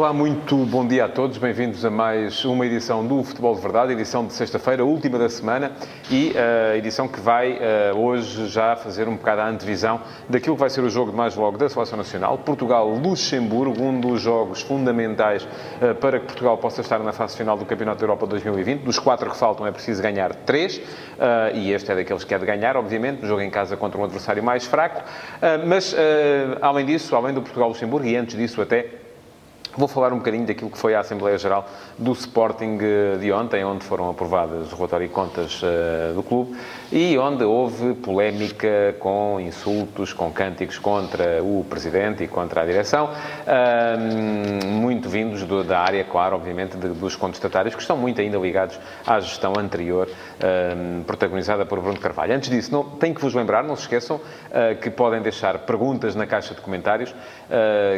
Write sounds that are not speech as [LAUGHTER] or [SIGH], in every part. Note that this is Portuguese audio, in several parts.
Olá, muito bom dia a todos. Bem-vindos a mais uma edição do Futebol de Verdade, edição de sexta-feira, última da semana e a uh, edição que vai uh, hoje já fazer um bocado a antevisão daquilo que vai ser o jogo de mais logo da Seleção Nacional. Portugal-Luxemburgo, um dos jogos fundamentais uh, para que Portugal possa estar na fase final do Campeonato da Europa 2020. Dos quatro que faltam é preciso ganhar três e este é daqueles que é de ganhar, obviamente, no jogo em casa contra um adversário mais fraco. mas, além disso, além do Portugal-Luxemburgo e antes disso até, Vou falar um bocadinho daquilo que foi a Assembleia Geral do Sporting eh, de ontem, onde foram aprovadas o relatório e contas uh, do clube e onde houve polémica com insultos, com cânticos contra o Presidente e contra a direção, uh, muito vindos do, da área, claro, obviamente, de, dos contestatários, que estão muito ainda ligados à gestão anterior, uh, protagonizada por Bruno Carvalho. Antes disso, não, tenho que vos lembrar, não se esqueçam, que podem deixar perguntas na caixa de comentários,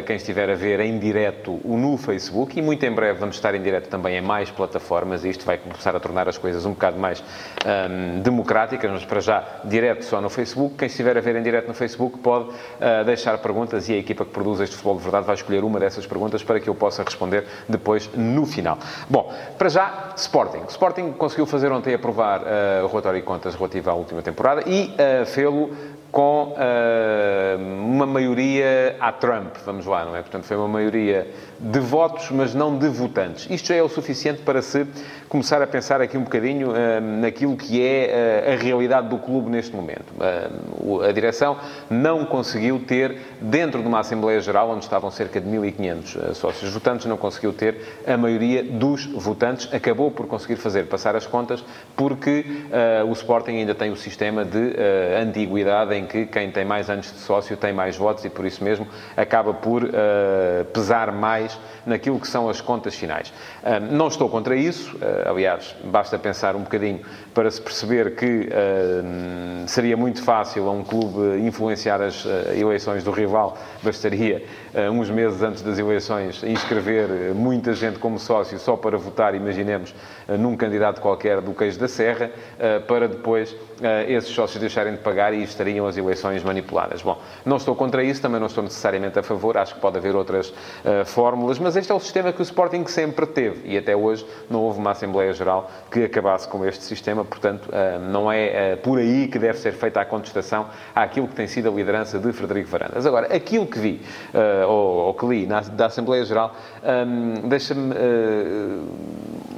quem estiver a ver em direto no Facebook e muito em breve vamos estar em direto também em mais plataformas e isto vai começar a tornar as coisas um bocado mais um, democráticas, mas para já direto só no Facebook. Quem estiver a ver em direto no Facebook pode uh, deixar perguntas e a equipa que produz este Futebol de Verdade vai escolher uma dessas perguntas para que eu possa responder depois no final. Bom, para já, Sporting. Sporting conseguiu fazer ontem aprovar uh, o relatório de contas relativo à última temporada e uh, fê-lo com uh, uma maioria à Trump, vamos lá, não é? Portanto, foi uma maioria de votos, mas não de votantes. Isto já é o suficiente para se começar a pensar aqui um bocadinho uh, naquilo que é uh, a realidade do clube neste momento. a direção não conseguiu ter, dentro de uma Assembleia Geral, onde estavam cerca de 1.500 sócios votantes, não conseguiu ter a maioria dos votantes. Acabou por conseguir fazer passar as contas, porque o Sporting ainda tem o sistema de antiguidade em em que quem tem mais anos de sócio tem mais votos e, por isso mesmo, acaba por uh, pesar mais naquilo que são as contas finais. Uh, não estou contra isso, uh, aliás, basta pensar um bocadinho para se perceber que seria muito fácil a um clube influenciar as eleições do rival, bastaria uns meses antes das eleições inscrever muita gente como sócio só para votar, imaginemos, num candidato qualquer do queijo da Serra, para depois esses sócios deixarem de pagar e estariam as eleições manipuladas. Bom, não estou contra isso, também não estou necessariamente a favor, acho que pode haver outras uh, fórmulas, mas este é o sistema que o Sporting sempre teve e até hoje não houve uma Assembleia Geral que acabasse com este sistema, portanto, uh, não é uh, por aí que deve ser feita a contestação àquilo que tem sido a liderança de Frederico Varandas. Agora, aquilo que vi, ou, ou, que li na, da Assembleia Geral, um, deixa-me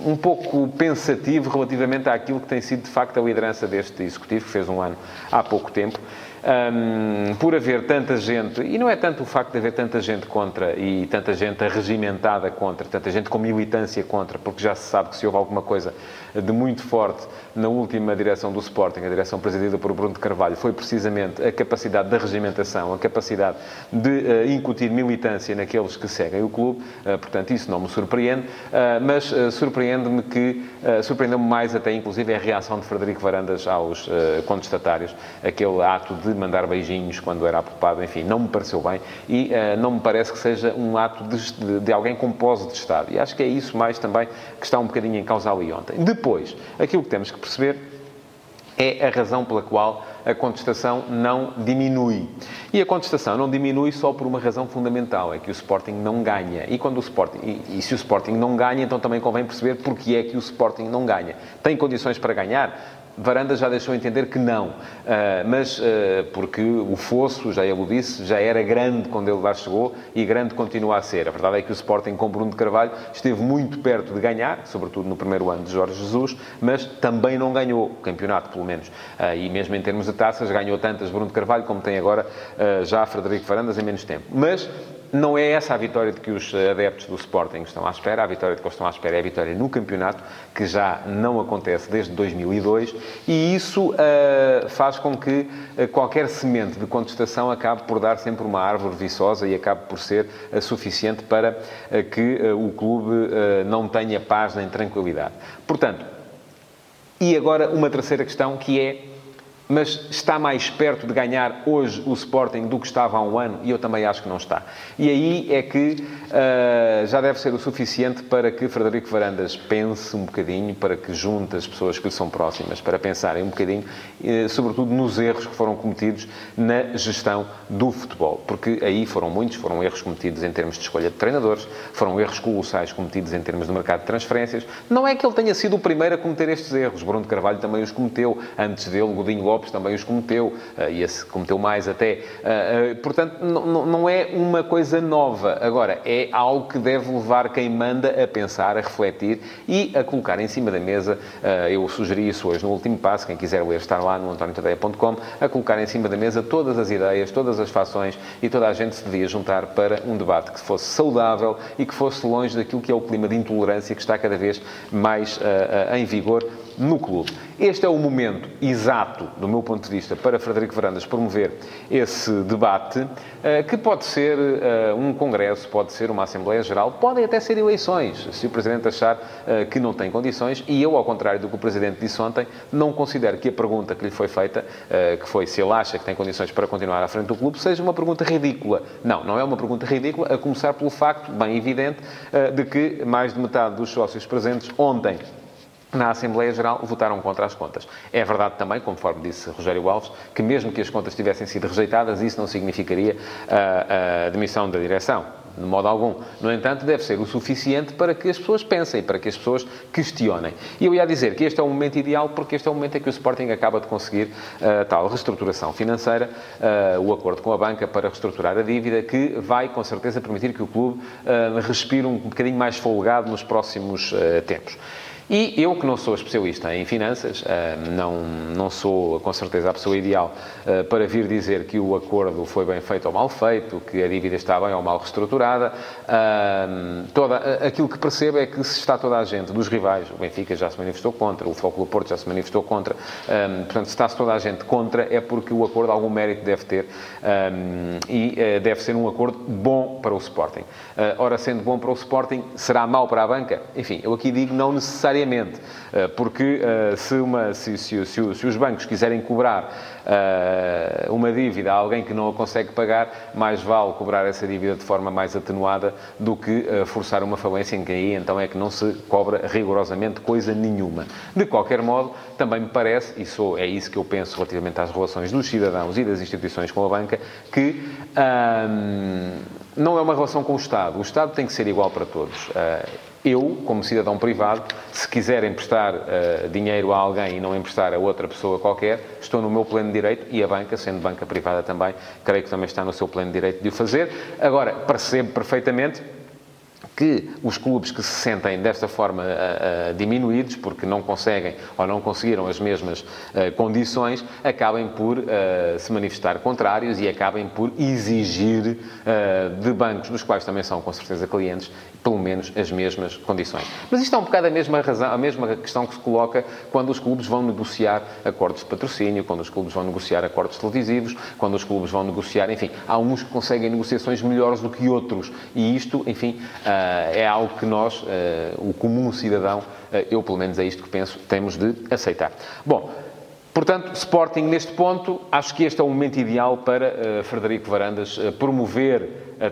um pouco pensativo relativamente àquilo que tem sido, de facto, a liderança deste Executivo, que fez um ano há pouco tempo um, por haver tanta gente, e não é tanto o facto de haver tanta gente contra e tanta gente arregimentada contra, tanta gente com militância contra, porque já se sabe que se houve alguma coisa de muito forte na última direção do Sporting, a direção presidida por Bruno de Carvalho, foi precisamente a capacidade de regimentação, a capacidade de uh, incutir militância naqueles que seguem o clube, uh, portanto, isso não me surpreende, uh, mas surpreende-me que, surpreendeu-me mais até, inclusive, a reação de Frederico Varandas aos contestatários, aquele ato de mandar beijinhos quando era apropado, enfim, não me pareceu bem e não me parece que seja um ato de, de, alguém com pose de Estado. E acho que é isso mais também que está um bocadinho em causa ali ontem. Depois, depois, aquilo que temos que perceber é a razão pela qual a contestação não diminui. E a contestação não diminui só por uma razão fundamental, é que o Sporting não ganha. E, quando o Sporting, e, e se o Sporting não ganha, então também convém perceber porque é que o Sporting não ganha. Tem condições para ganhar? Varanda já deixou entender que não, uh, mas uh, porque o fosso, já ele o disse, já era grande quando ele lá chegou e grande continua a ser. A verdade é que o Sporting com Bruno de Carvalho esteve muito perto de ganhar, sobretudo no primeiro ano de Jorge Jesus, mas também não ganhou o campeonato, pelo menos. Uh, e mesmo em termos de taças, ganhou tantas Bruno de Carvalho como tem agora já Frederico Varandas em menos tempo. Mas não é essa a vitória de que os adeptos do Sporting estão à espera. A vitória de que eles estão à espera é a vitória no campeonato, que já não acontece desde 2002. E isso uh, faz com que uh, qualquer semente de contestação acabe por dar sempre uma árvore viçosa e acabe por ser uh, suficiente para que o clube não tenha paz nem tranquilidade. Portanto, e agora uma terceira questão que é mas está mais perto de ganhar hoje o Sporting do que estava há um ano? E eu também acho que não está. E aí é que uh, já deve ser o suficiente para que Frederico Varandas pense um bocadinho, para que junte as pessoas que lhe são próximas, para pensarem um bocadinho, uh, sobretudo nos erros que foram cometidos na gestão do futebol. Porque aí foram muitos, foram erros cometidos em termos de escolha de treinadores, foram erros colossais cometidos em termos de mercado de transferências. Não é que ele tenha sido o primeiro a cometer estes erros. Bruno Carvalho também os cometeu. Antes dele, Godinho Lopes também os cometeu, uh, e esse cometeu mais até. Uh, uh, portanto, não é uma coisa nova. Agora, é algo que deve levar quem manda a pensar, a refletir e a colocar em cima da mesa. eu sugeri isso hoje no último passo, quem quiser ler está lá no antoniotadeia.com, a colocar em cima da mesa todas as ideias, todas as fações e toda a gente se devia juntar para um debate que fosse saudável e que fosse longe daquilo que é o clima de intolerância que está cada vez mais em vigor no clube. Este é o momento exato, do meu ponto de vista, para Frederico Varandas promover esse debate, eh, que pode ser eh, um congresso, pode ser uma Assembleia Geral, podem até ser eleições, se o Presidente achar eh, que não tem condições. E eu, ao contrário do que o Presidente disse ontem, não considero que a pergunta que lhe foi feita, que foi se ele acha que tem condições para continuar à frente do clube, seja uma pergunta ridícula. Não, não é uma pergunta ridícula, a começar pelo facto, bem evidente, de que mais de metade dos sócios presentes ontem na Assembleia Geral votaram contra as contas. É verdade também, conforme disse Rogério Alves, que mesmo que as contas tivessem sido rejeitadas, isso não significaria a, a demissão da direção de modo algum. No entanto, deve ser o suficiente para que as pessoas pensem, para que as pessoas questionem. E eu ia dizer que este é o momento ideal, porque este é o momento em que o Sporting acaba de conseguir a uh, tal reestruturação financeira, uh, o acordo com a banca para reestruturar a dívida, que vai, com certeza, permitir que o clube uh, respire um bocadinho mais folgado nos próximos tempos. E eu, que não sou especialista em finanças, eh, não, não sou com certeza a pessoa ideal eh, para vir dizer que o acordo foi bem feito ou mal feito, que a dívida está bem ou mal reestruturada. Eh, toda, aquilo que percebo é que se está toda a gente, dos rivais, o Benfica já se manifestou contra, o Flóculo Porto já se manifestou contra, portanto, se está-se toda a gente contra, é porque o acordo algum mérito deve ter e deve ser um acordo bom para o Sporting. Ora, sendo bom para o Sporting, será mau para a banca? Enfim, eu aqui digo não necessariamente eh, porque eh, se, uma, se, se, se, os bancos quiserem cobrar eh, uma dívida a alguém que não a consegue pagar, mais vale cobrar essa dívida de forma mais atenuada do que forçar uma falência em que aí então é que não se cobra rigorosamente coisa nenhuma. De qualquer modo, também me parece, e sou, é isso que eu penso relativamente às relações dos cidadãos e das instituições com a banca, que hum, não é uma relação com o Estado. O Estado tem que ser igual para todos eu, como cidadão privado, se quiser emprestar uh, dinheiro a alguém e não emprestar a outra pessoa qualquer, estou no meu pleno direito e a banca, sendo banca privada também, creio que também está no seu pleno direito de o fazer. Agora, percebo perfeitamente que os clubes que se sentem desta forma uh, uh, diminuídos, porque não conseguem ou não conseguiram as mesmas uh, condições, acabem por se manifestar contrários e acabem por exigir de bancos, dos quais também são com certeza clientes, pelo menos as mesmas condições. Mas isto é um bocado a mesma, razão, a mesma questão que se coloca quando os clubes vão negociar acordos de patrocínio, quando os clubes vão negociar acordos televisivos, quando os clubes vão negociar, enfim, há uns que conseguem negociações melhores do que outros. E isto, enfim, é algo que nós, o comum cidadão, eu pelo menos é isto que penso, temos de aceitar. Bom, Portanto, Sporting, neste ponto, acho que este é o momento ideal para uh, Frederico Varandas uh, promover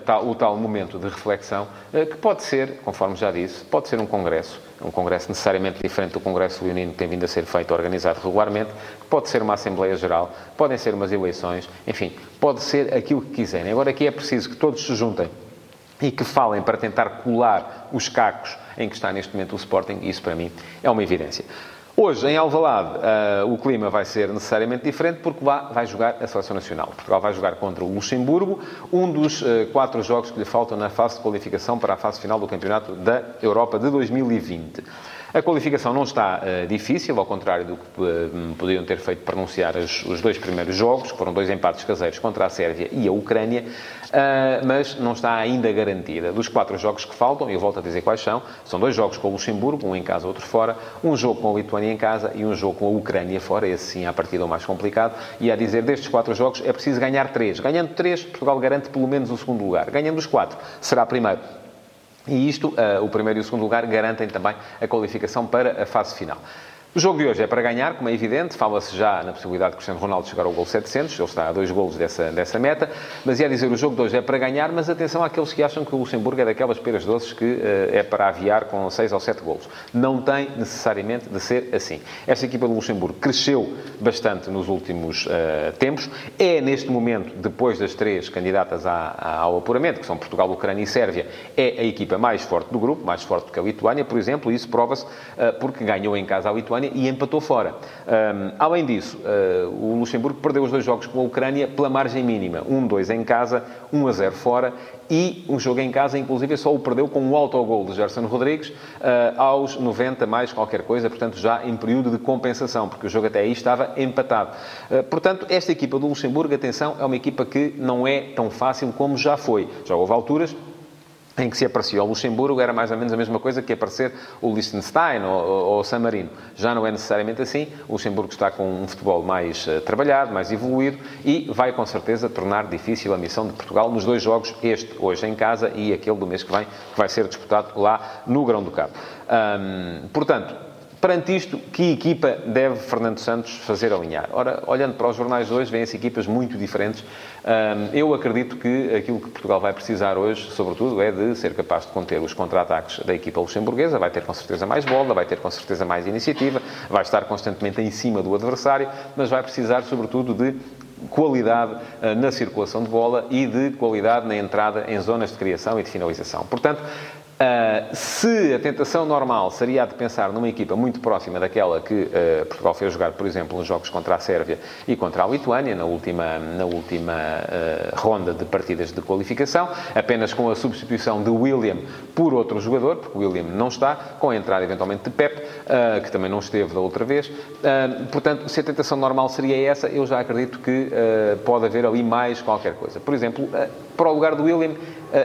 tal, o tal momento de reflexão, uh, que pode ser, conforme já disse, pode ser um congresso, um congresso necessariamente diferente do congresso leonino que tem vindo a ser feito, organizado regularmente, pode ser uma Assembleia Geral, podem ser umas eleições, enfim, pode ser aquilo que quiserem. Agora aqui é preciso que todos se juntem e que falem para tentar colar os cacos em que está neste momento o Sporting, isso para mim é uma evidência. Hoje, em Alvalade, uh, o clima vai ser necessariamente diferente porque lá vai jogar a Seleção Nacional. Portugal vai jogar contra o Luxemburgo, um dos uh, quatro jogos que lhe faltam na fase de qualificação para a fase final do Campeonato da Europa de 2020. A qualificação não está uh, difícil, ao contrário do que uh, ter feito pronunciar os, os, dois primeiros jogos, que foram dois empates caseiros contra a Sérvia e a Ucrânia, uh, mas não está ainda garantida. Dos quatro jogos que faltam, e eu volto a dizer quais são, são dois jogos com o Luxemburgo, um em casa, outro fora, um jogo com a Lituânia em casa e um jogo com a Ucrânia fora, esse sim, a partida o mais complicado, e a dizer, destes quatro jogos é preciso ganhar três. Ganhando três, Portugal garante pelo menos o segundo lugar. Ganhando os quatro, será primeiro. E isto, uh, o primeiro e o segundo lugar, garantem também a qualificação para a fase final. O jogo de hoje é para ganhar, como é evidente. Fala-se já na possibilidade de Cristiano Ronaldo chegar ao gol 700. Ele está a dois golos dessa, dessa meta. Mas ia dizer, o jogo de hoje é para ganhar, mas atenção àqueles que acham que o Luxemburgo é daquelas peras doces que uh, é para aviar com seis ou sete golos. Não tem necessariamente de ser assim. Esta equipa do Luxemburgo cresceu bastante nos últimos uh, tempos. É, neste momento, depois das três candidatas à, à, ao apuramento, que são Portugal, Ucrânia e Sérvia, é a equipa mais forte do grupo, mais forte do que a Lituânia, por exemplo. E isso prova-se uh, porque ganhou em casa a Lituânia e empatou fora. Um, além disso, uh, o Luxemburgo perdeu os dois jogos com a Ucrânia pela margem mínima. 1-2 um, em casa, 1-0 fora. E um jogo em casa, inclusive, só o perdeu com um autogol de Gerson Rodrigues uh, aos 90 mais qualquer coisa, portanto, já em período de compensação, porque o jogo até aí estava empatado. Uh, portanto, esta equipa do Luxemburgo, atenção, é uma equipa que não é tão fácil como já foi. Já houve alturas em que se aparecia o Luxemburgo, era mais ou menos a mesma coisa que aparecer o Liechtenstein ou, ou o San Marino. Já não é necessariamente assim. O Luxemburgo está com um futebol mais uh, trabalhado, mais evoluído e vai com certeza tornar difícil a missão de Portugal nos dois jogos, este hoje em casa e aquele do mês que vem, que vai ser disputado lá no Grão do Cabo. Portanto, Perante isto, que equipa deve Fernando Santos fazer alinhar? Ora, olhando para os jornais de hoje, vêm-se equipas muito diferentes. Eu acredito que aquilo que Portugal vai precisar hoje, sobretudo, é de ser capaz de conter os contra-ataques da equipa luxemburguesa. Vai ter com certeza mais bola, vai ter com certeza mais iniciativa, vai estar constantemente em cima do adversário, mas vai precisar, sobretudo, de qualidade ah, na circulação de bola e de qualidade na entrada em zonas de criação e de finalização. Portanto, Uh, se a tentação normal seria a de pensar numa equipa muito próxima daquela que uh, Portugal fez jogar, por exemplo, nos jogos contra a Sérvia e contra a Lituânia, na última, na última uh, ronda de partidas de qualificação, apenas com a substituição de William por outro jogador, porque William não está, com a entrada eventualmente de Pep, que também não esteve da outra vez. portanto, se a tentação normal seria essa, eu já acredito que pode haver ali mais qualquer coisa. Por exemplo, para o lugar do William,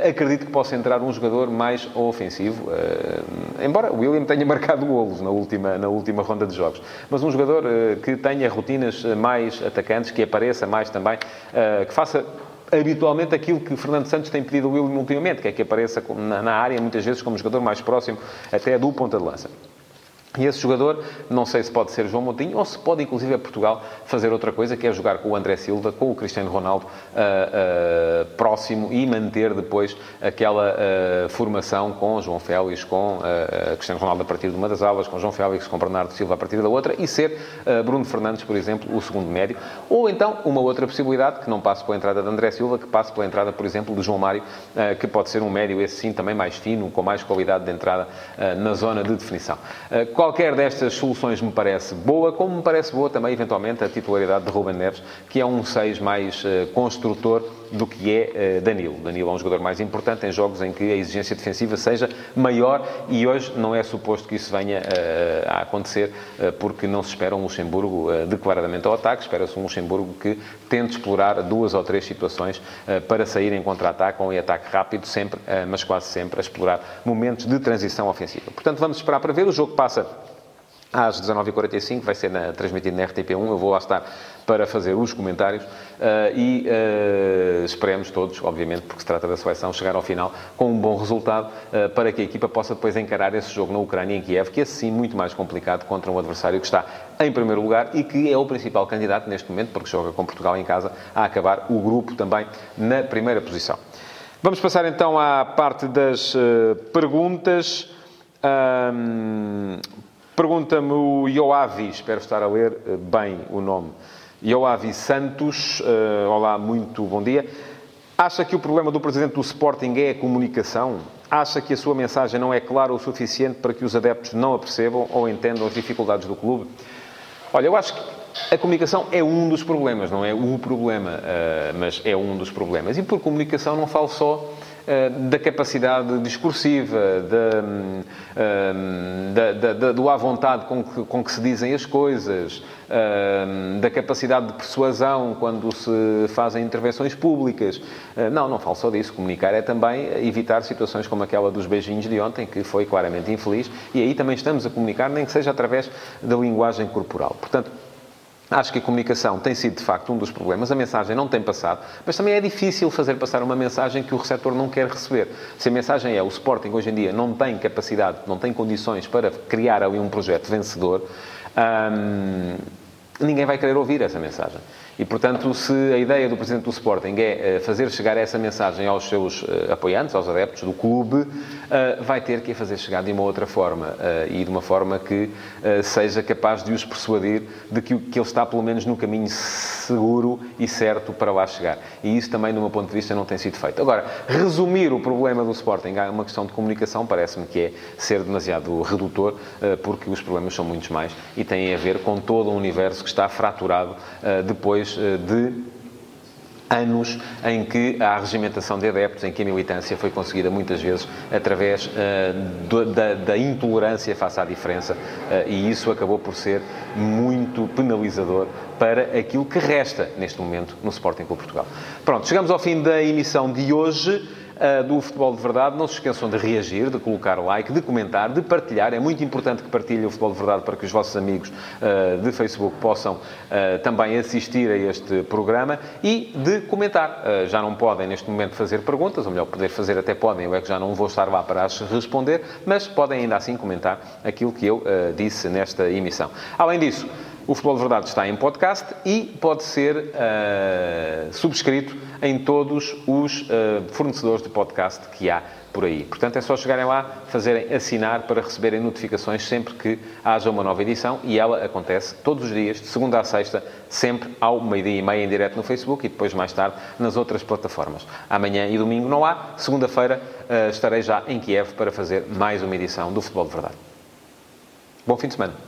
acredito que possa entrar um jogador mais ofensivo, uh, embora o William tenha [LAUGHS] marcado golos na última, na última ronda de jogos. Mas um jogador uh, que tenha rotinas mais atacantes, que apareça mais também, que faça habitualmente aquilo que Fernando Santos tem pedido ao William ultimamente, que é que apareça na, na área, muitas vezes como jogador mais próximo até do ponta de lança. E esse jogador, não sei se pode ser João Moutinho ou se pode, inclusive, a Portugal fazer outra coisa, que é jogar com o André Silva, com o Cristiano Ronaldo uh, uh, próximo e manter depois aquela uh, formação com João Félix, com Cristiano Ronaldo a partir de uma das aulas, com João Félix, com Bernardo Silva a partir da outra e ser Bruno Fernandes, por exemplo, o segundo médio. Ou então, uma outra possibilidade, que não passe pela entrada de André Silva, que passe pela entrada, por exemplo, de João Mário, que pode ser um médio, esse sim, também mais fino, com mais qualidade de entrada na zona de definição. Qualquer destas soluções me parece boa, como me parece boa também, eventualmente, a titularidade de Ruben Neves, que é um 6 mais uh, construtor do que é uh, Danilo. Danilo é um jogador mais importante em jogos em que a exigência defensiva seja maior e hoje não é suposto que isso venha uh, a acontecer, porque não se espera um Luxemburgo declaradamente ao ataque, espera-se um Luxemburgo que tente explorar duas ou três situações para sair em contra-ataque ou em ataque rápido, sempre, mas quase sempre, a explorar momentos de transição ofensiva. Portanto, vamos esperar para ver. O jogo passa às 19h45, vai ser na, transmitido na RTP1. Eu vou lá estar para fazer os comentários uh, e uh, esperemos todos, obviamente, porque se trata da seleção, chegar ao final com um bom resultado uh, para que a equipa possa depois encarar esse jogo na Ucrânia, em Kiev, que é sim muito mais complicado contra um adversário que está em primeiro lugar e que é o principal candidato neste momento, porque joga com Portugal em casa, a acabar o grupo também na primeira posição. Vamos passar então à parte das perguntas. Um, Pergunta-me o Ioavi, espero estar a ler eh, bem o nome. Ioavi Santos, uh, olá, muito bom dia. Acha que o problema do presidente do Sporting é a comunicação? Acha que a sua mensagem não é clara o suficiente para que os adeptos não a percebam ou entendam as dificuldades do clube? Olha, eu acho que a comunicação é um dos problemas, não é o problema, uh, mas é um dos problemas. E por comunicação não falo só da capacidade discursiva, da, eh, da, da, do à vontade com que, com que se dizem as coisas, eh, da capacidade de persuasão quando se fazem intervenções públicas. Não, não falo só disso. Comunicar é também evitar situações como aquela dos beijinhos de ontem, que foi claramente infeliz, e aí também estamos a comunicar, nem que seja através da linguagem corporal. Portanto, Acho que a comunicação tem sido, de facto, um dos problemas. A mensagem não tem passado, mas também é difícil fazer passar uma mensagem que o receptor não quer receber. Se a mensagem é o Sporting hoje em dia não tem capacidade, não tem condições para criar ali um projeto vencedor, hum, ninguém vai querer ouvir essa mensagem. E, portanto, se a ideia do Presidente do Sporting é eh, fazer chegar essa mensagem aos seus eh, apoiantes, aos adeptos do clube, eh, vai ter que a fazer chegar de uma outra forma e de uma forma que seja capaz de os persuadir de que, ele está, pelo menos, no caminho seguro e certo para lá chegar. E isso também, do meu ponto de vista, não tem sido feito. Agora, resumir o problema do Sporting a uma questão de comunicação parece-me que é ser demasiado redutor, porque os problemas são muitos mais e têm a ver com todo o universo que está fraturado depois depois eh, de anos em que a regimentação de adeptos, em que a militância foi conseguida muitas vezes através uh, do, da, da, intolerância face à diferença uh, e isso acabou por ser muito penalizador para aquilo que resta neste momento no Sporting Clube Portugal. Pronto, chegamos ao fim da emissão de hoje. Eh, do Futebol de Verdade. Não se esqueçam de reagir, de colocar like, de comentar, de partilhar. É muito importante que partilhem o Futebol de Verdade para que os vossos amigos eh, de Facebook possam eh, também assistir a este programa e de comentar. Já não podem, neste momento, fazer perguntas, ou melhor, poder fazer até podem, eu é que já não vou estar lá para as responder, mas podem ainda assim comentar aquilo que eu disse nesta emissão. Além disso, o Futebol de Verdade está em podcast e pode ser uh, subscrito em todos os uh, fornecedores de podcast que há por aí. Portanto, é só chegarem lá, fazerem assinar para receberem notificações sempre que haja uma nova edição e ela acontece todos os dias, de segunda a sexta, sempre ao meio-dia e meia em direto no Facebook e depois mais tarde nas outras plataformas. Amanhã e domingo não há. Segunda-feira uh, estarei já em Kiev para fazer mais uma edição do Futebol de Verdade. Bom fim de semana.